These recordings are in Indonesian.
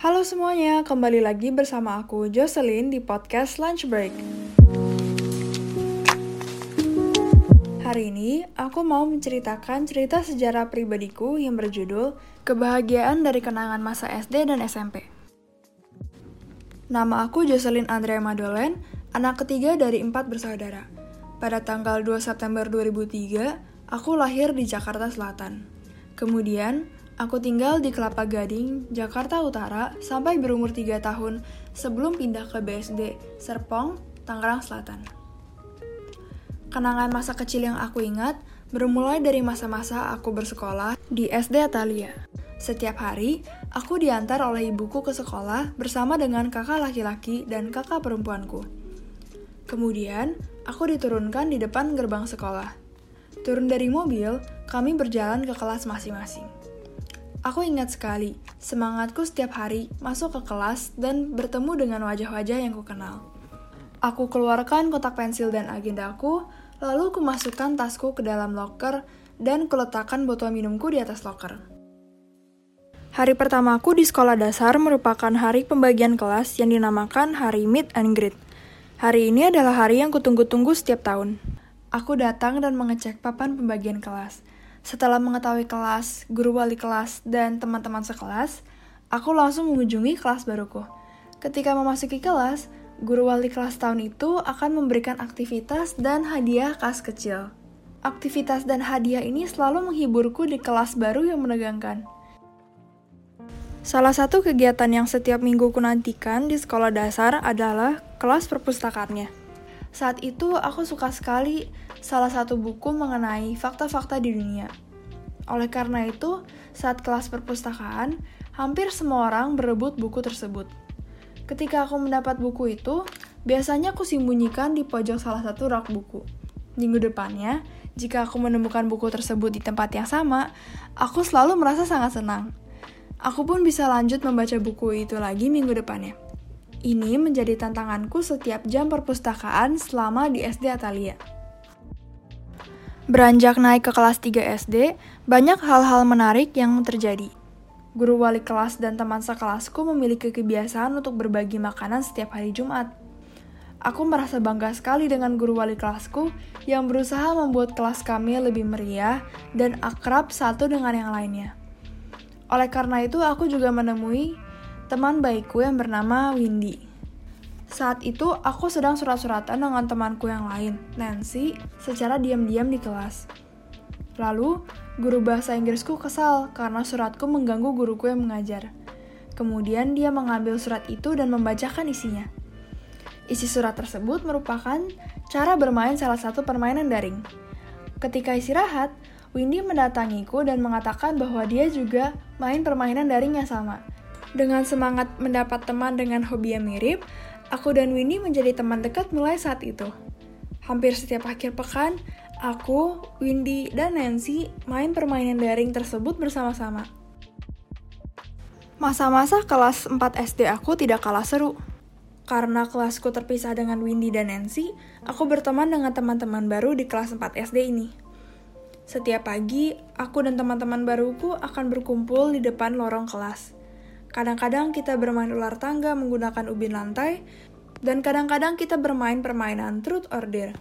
Halo semuanya, kembali lagi bersama aku Jocelyn di podcast Lunch Break. Hari ini, aku mau menceritakan cerita sejarah pribadiku yang berjudul Kebahagiaan dari Kenangan Masa SD dan SMP. Nama aku Jocelyn Andrea Madolen, anak ketiga dari empat bersaudara. Pada tanggal 2 September 2003, aku lahir di Jakarta Selatan. Kemudian, Aku tinggal di Kelapa Gading, Jakarta Utara sampai berumur 3 tahun sebelum pindah ke BSD, Serpong, Tangerang Selatan. Kenangan masa kecil yang aku ingat bermulai dari masa-masa aku bersekolah di SD Atalia. Setiap hari, aku diantar oleh ibuku ke sekolah bersama dengan kakak laki-laki dan kakak perempuanku. Kemudian, aku diturunkan di depan gerbang sekolah. Turun dari mobil, kami berjalan ke kelas masing-masing. Aku ingat sekali, semangatku setiap hari masuk ke kelas dan bertemu dengan wajah-wajah yang kukenal. Aku keluarkan kotak pensil dan agendaku, lalu kumasukkan tasku ke dalam loker dan kuletakkan botol minumku di atas loker. Hari pertamaku di sekolah dasar merupakan hari pembagian kelas yang dinamakan hari meet and greet. Hari ini adalah hari yang kutunggu-tunggu setiap tahun. Aku datang dan mengecek papan pembagian kelas. Setelah mengetahui kelas, guru wali kelas, dan teman-teman sekelas, aku langsung mengunjungi kelas baruku. Ketika memasuki kelas, guru wali kelas tahun itu akan memberikan aktivitas dan hadiah khas kecil. Aktivitas dan hadiah ini selalu menghiburku di kelas baru yang menegangkan. Salah satu kegiatan yang setiap minggu ku nantikan di sekolah dasar adalah kelas perpustakaannya. Saat itu aku suka sekali salah satu buku mengenai fakta-fakta di dunia. Oleh karena itu, saat kelas perpustakaan, hampir semua orang berebut buku tersebut. Ketika aku mendapat buku itu, biasanya aku sembunyikan di pojok salah satu rak buku. Minggu depannya, jika aku menemukan buku tersebut di tempat yang sama, aku selalu merasa sangat senang. Aku pun bisa lanjut membaca buku itu lagi minggu depannya. Ini menjadi tantanganku setiap jam perpustakaan selama di SD Atalia. Beranjak naik ke kelas 3 SD, banyak hal-hal menarik yang terjadi. Guru wali kelas dan teman sekelasku memiliki kebiasaan untuk berbagi makanan setiap hari Jumat. Aku merasa bangga sekali dengan guru wali kelasku yang berusaha membuat kelas kami lebih meriah dan akrab satu dengan yang lainnya. Oleh karena itu, aku juga menemui teman baikku yang bernama Windy. Saat itu, aku sedang surat-suratan dengan temanku yang lain, Nancy, secara diam-diam di kelas. Lalu, guru bahasa Inggrisku kesal karena suratku mengganggu guruku yang mengajar. Kemudian dia mengambil surat itu dan membacakan isinya. Isi surat tersebut merupakan cara bermain salah satu permainan daring. Ketika istirahat, Windy mendatangiku dan mengatakan bahwa dia juga main permainan daring yang sama. Dengan semangat mendapat teman dengan hobi yang mirip, aku dan Winnie menjadi teman dekat mulai saat itu. Hampir setiap akhir pekan, aku, Windy, dan Nancy main permainan daring tersebut bersama-sama. Masa-masa kelas 4 SD aku tidak kalah seru. Karena kelasku terpisah dengan Windy dan Nancy, aku berteman dengan teman-teman baru di kelas 4 SD ini. Setiap pagi, aku dan teman-teman baruku akan berkumpul di depan lorong kelas. Kadang-kadang kita bermain ular tangga menggunakan ubin lantai, dan kadang-kadang kita bermain permainan truth or dare.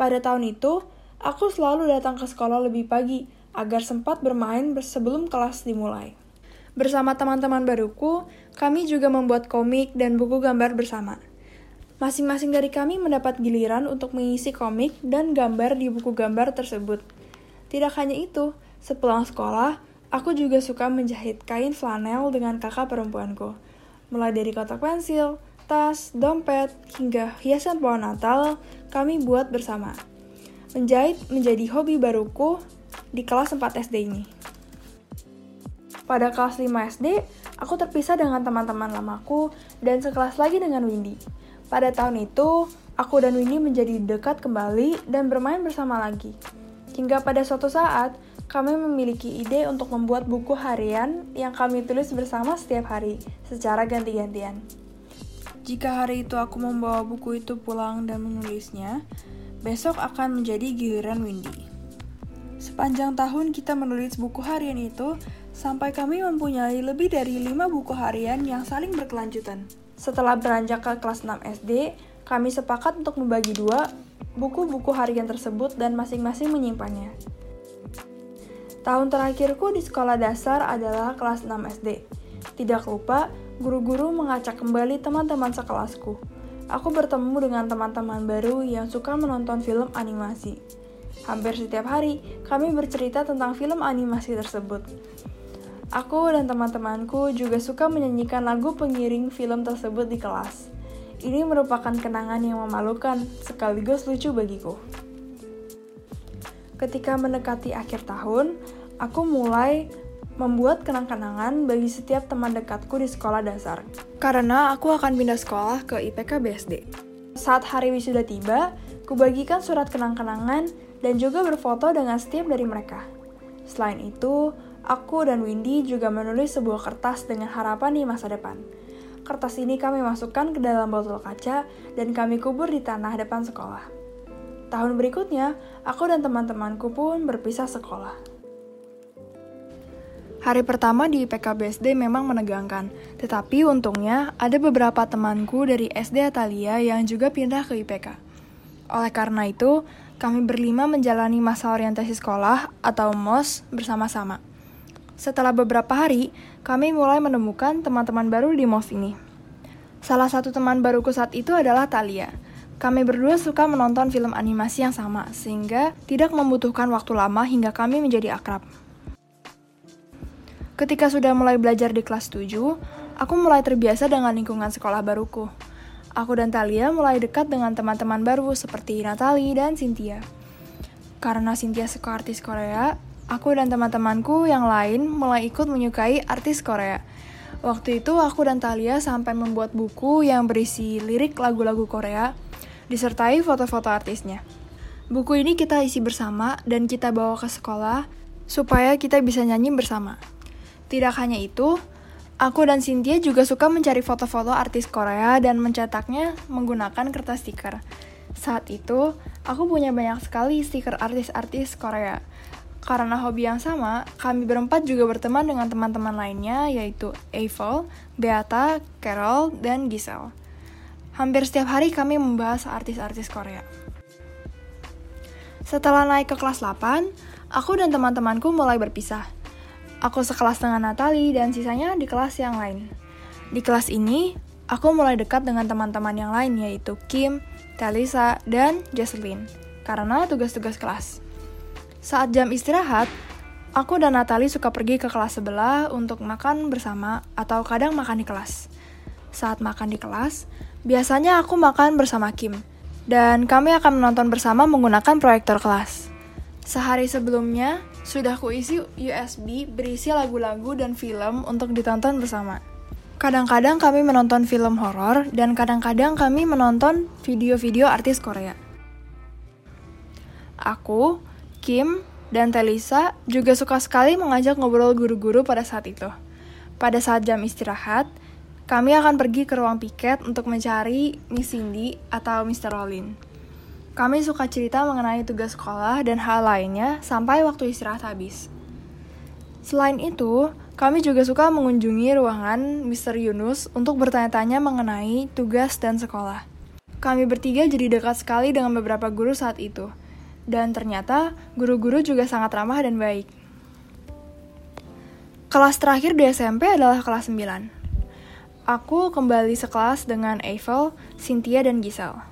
Pada tahun itu, aku selalu datang ke sekolah lebih pagi agar sempat bermain sebelum kelas dimulai. Bersama teman-teman baruku, kami juga membuat komik dan buku gambar bersama. Masing-masing dari kami mendapat giliran untuk mengisi komik dan gambar di buku gambar tersebut. Tidak hanya itu, sepulang sekolah, Aku juga suka menjahit kain flanel dengan kakak perempuanku. Mulai dari kotak pensil, tas, dompet, hingga hiasan pohon Natal, kami buat bersama. Menjahit menjadi hobi baruku di kelas 4 SD ini. Pada kelas 5 SD, aku terpisah dengan teman-teman lamaku dan sekelas lagi dengan Windy. Pada tahun itu, aku dan Windy menjadi dekat kembali dan bermain bersama lagi. Hingga pada suatu saat, kami memiliki ide untuk membuat buku harian yang kami tulis bersama setiap hari, secara ganti-gantian. Jika hari itu aku membawa buku itu pulang dan menulisnya, besok akan menjadi giliran Windy. Sepanjang tahun kita menulis buku harian itu, sampai kami mempunyai lebih dari 5 buku harian yang saling berkelanjutan. Setelah beranjak ke kelas 6 SD, kami sepakat untuk membagi dua buku-buku harian tersebut dan masing-masing menyimpannya. Tahun terakhirku di sekolah dasar adalah kelas 6 SD. Tidak lupa, guru-guru mengacak kembali teman-teman sekelasku. Aku bertemu dengan teman-teman baru yang suka menonton film animasi. Hampir setiap hari, kami bercerita tentang film animasi tersebut. Aku dan teman-temanku juga suka menyanyikan lagu pengiring film tersebut di kelas. Ini merupakan kenangan yang memalukan sekaligus lucu bagiku. Ketika mendekati akhir tahun, aku mulai membuat kenang-kenangan bagi setiap teman dekatku di sekolah dasar. Karena aku akan pindah sekolah ke IPK BSD. Saat hari wisuda tiba, kubagikan surat kenang-kenangan dan juga berfoto dengan setiap dari mereka. Selain itu, aku dan Windy juga menulis sebuah kertas dengan harapan di masa depan. Kertas ini kami masukkan ke dalam botol kaca dan kami kubur di tanah depan sekolah. Tahun berikutnya, aku dan teman-temanku pun berpisah sekolah. Hari pertama di PKBSD memang menegangkan, tetapi untungnya ada beberapa temanku dari SD Atalia yang juga pindah ke IPK. Oleh karena itu, kami berlima menjalani masa orientasi sekolah atau MOS bersama-sama. Setelah beberapa hari, kami mulai menemukan teman-teman baru di MOS ini. Salah satu teman baruku saat itu adalah Talia. Kami berdua suka menonton film animasi yang sama, sehingga tidak membutuhkan waktu lama hingga kami menjadi akrab. Ketika sudah mulai belajar di kelas 7, aku mulai terbiasa dengan lingkungan sekolah baruku. Aku dan Talia mulai dekat dengan teman-teman baru seperti Natalie dan Cynthia. Karena Cynthia suka artis Korea, aku dan teman-temanku yang lain mulai ikut menyukai artis Korea. Waktu itu aku dan Talia sampai membuat buku yang berisi lirik lagu-lagu Korea disertai foto-foto artisnya. Buku ini kita isi bersama dan kita bawa ke sekolah supaya kita bisa nyanyi bersama. Tidak hanya itu, aku dan Cynthia juga suka mencari foto-foto artis Korea dan mencetaknya menggunakan kertas stiker. Saat itu, aku punya banyak sekali stiker artis-artis Korea. Karena hobi yang sama, kami berempat juga berteman dengan teman-teman lainnya yaitu Eiffel, Beata, Carol, dan Giselle. Hampir setiap hari kami membahas artis-artis Korea. Setelah naik ke kelas 8, aku dan teman-temanku mulai berpisah. Aku sekelas dengan Natalie dan sisanya di kelas yang lain. Di kelas ini, aku mulai dekat dengan teman-teman yang lain yaitu Kim, Talisa, dan Jocelyn karena tugas-tugas kelas. Saat jam istirahat, aku dan Natalie suka pergi ke kelas sebelah untuk makan bersama atau kadang makan di kelas. Saat makan di kelas, Biasanya aku makan bersama Kim, dan kami akan menonton bersama menggunakan proyektor kelas. Sehari sebelumnya, sudah kuisi USB berisi lagu-lagu dan film untuk ditonton bersama. Kadang-kadang kami menonton film horor, dan kadang-kadang kami menonton video-video artis Korea. Aku, Kim, dan Telisa juga suka sekali mengajak ngobrol guru-guru pada saat itu. Pada saat jam istirahat, kami akan pergi ke ruang piket untuk mencari Miss Cindy atau Mr. Rolin. Kami suka cerita mengenai tugas sekolah dan hal lainnya sampai waktu istirahat habis. Selain itu, kami juga suka mengunjungi ruangan Mr. Yunus untuk bertanya-tanya mengenai tugas dan sekolah. Kami bertiga jadi dekat sekali dengan beberapa guru saat itu. Dan ternyata, guru-guru juga sangat ramah dan baik. Kelas terakhir di SMP adalah kelas 9. Aku kembali sekelas dengan Eiffel, Cynthia, dan Giselle.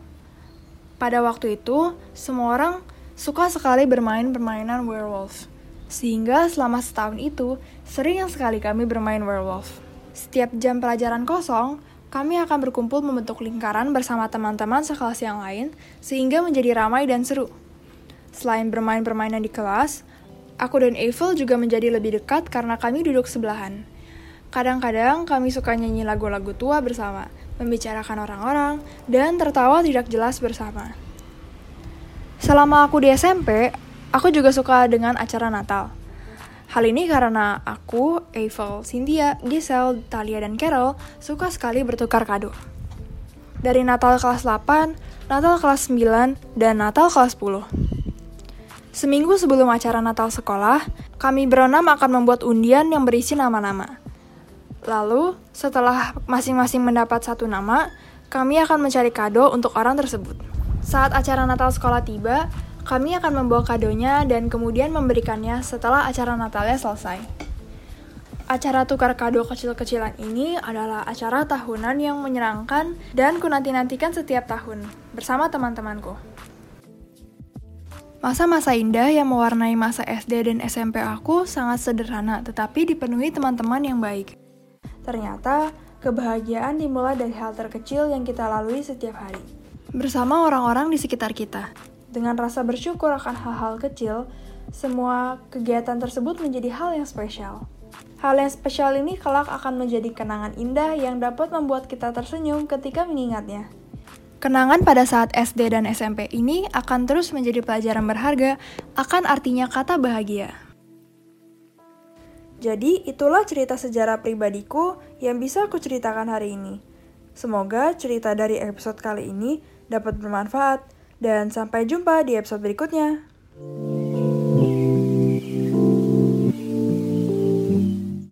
Pada waktu itu, semua orang suka sekali bermain permainan werewolf. Sehingga selama setahun itu, sering sekali kami bermain werewolf. Setiap jam pelajaran kosong, kami akan berkumpul membentuk lingkaran bersama teman-teman sekelas yang lain, sehingga menjadi ramai dan seru. Selain bermain permainan di kelas, aku dan Eiffel juga menjadi lebih dekat karena kami duduk sebelahan. Kadang-kadang kami suka nyanyi lagu-lagu tua bersama, membicarakan orang-orang, dan tertawa tidak jelas bersama. Selama aku di SMP, aku juga suka dengan acara Natal. Hal ini karena aku, Eiffel, Cynthia, Giselle, Talia, dan Carol suka sekali bertukar kado. Dari Natal kelas 8, Natal kelas 9, dan Natal kelas 10. Seminggu sebelum acara Natal sekolah, kami berenam akan membuat undian yang berisi nama-nama. Lalu, setelah masing-masing mendapat satu nama, kami akan mencari kado untuk orang tersebut. Saat acara Natal sekolah tiba, kami akan membawa kadonya dan kemudian memberikannya setelah acara Natalnya selesai. Acara tukar kado kecil-kecilan ini adalah acara tahunan yang menyenangkan dan kunanti-nantikan setiap tahun bersama teman-temanku. Masa-masa indah yang mewarnai masa SD dan SMP aku sangat sederhana tetapi dipenuhi teman-teman yang baik. Ternyata, kebahagiaan dimulai dari hal terkecil yang kita lalui setiap hari. Bersama orang-orang di sekitar kita. Dengan rasa bersyukur akan hal-hal kecil, semua kegiatan tersebut menjadi hal yang spesial. Hal yang spesial ini kelak akan menjadi kenangan indah yang dapat membuat kita tersenyum ketika mengingatnya. Kenangan pada saat SD dan SMP ini akan terus menjadi pelajaran berharga akan artinya kata bahagia. Jadi, itulah cerita sejarah pribadiku yang bisa aku ceritakan hari ini. Semoga cerita dari episode kali ini dapat bermanfaat, dan sampai jumpa di episode berikutnya.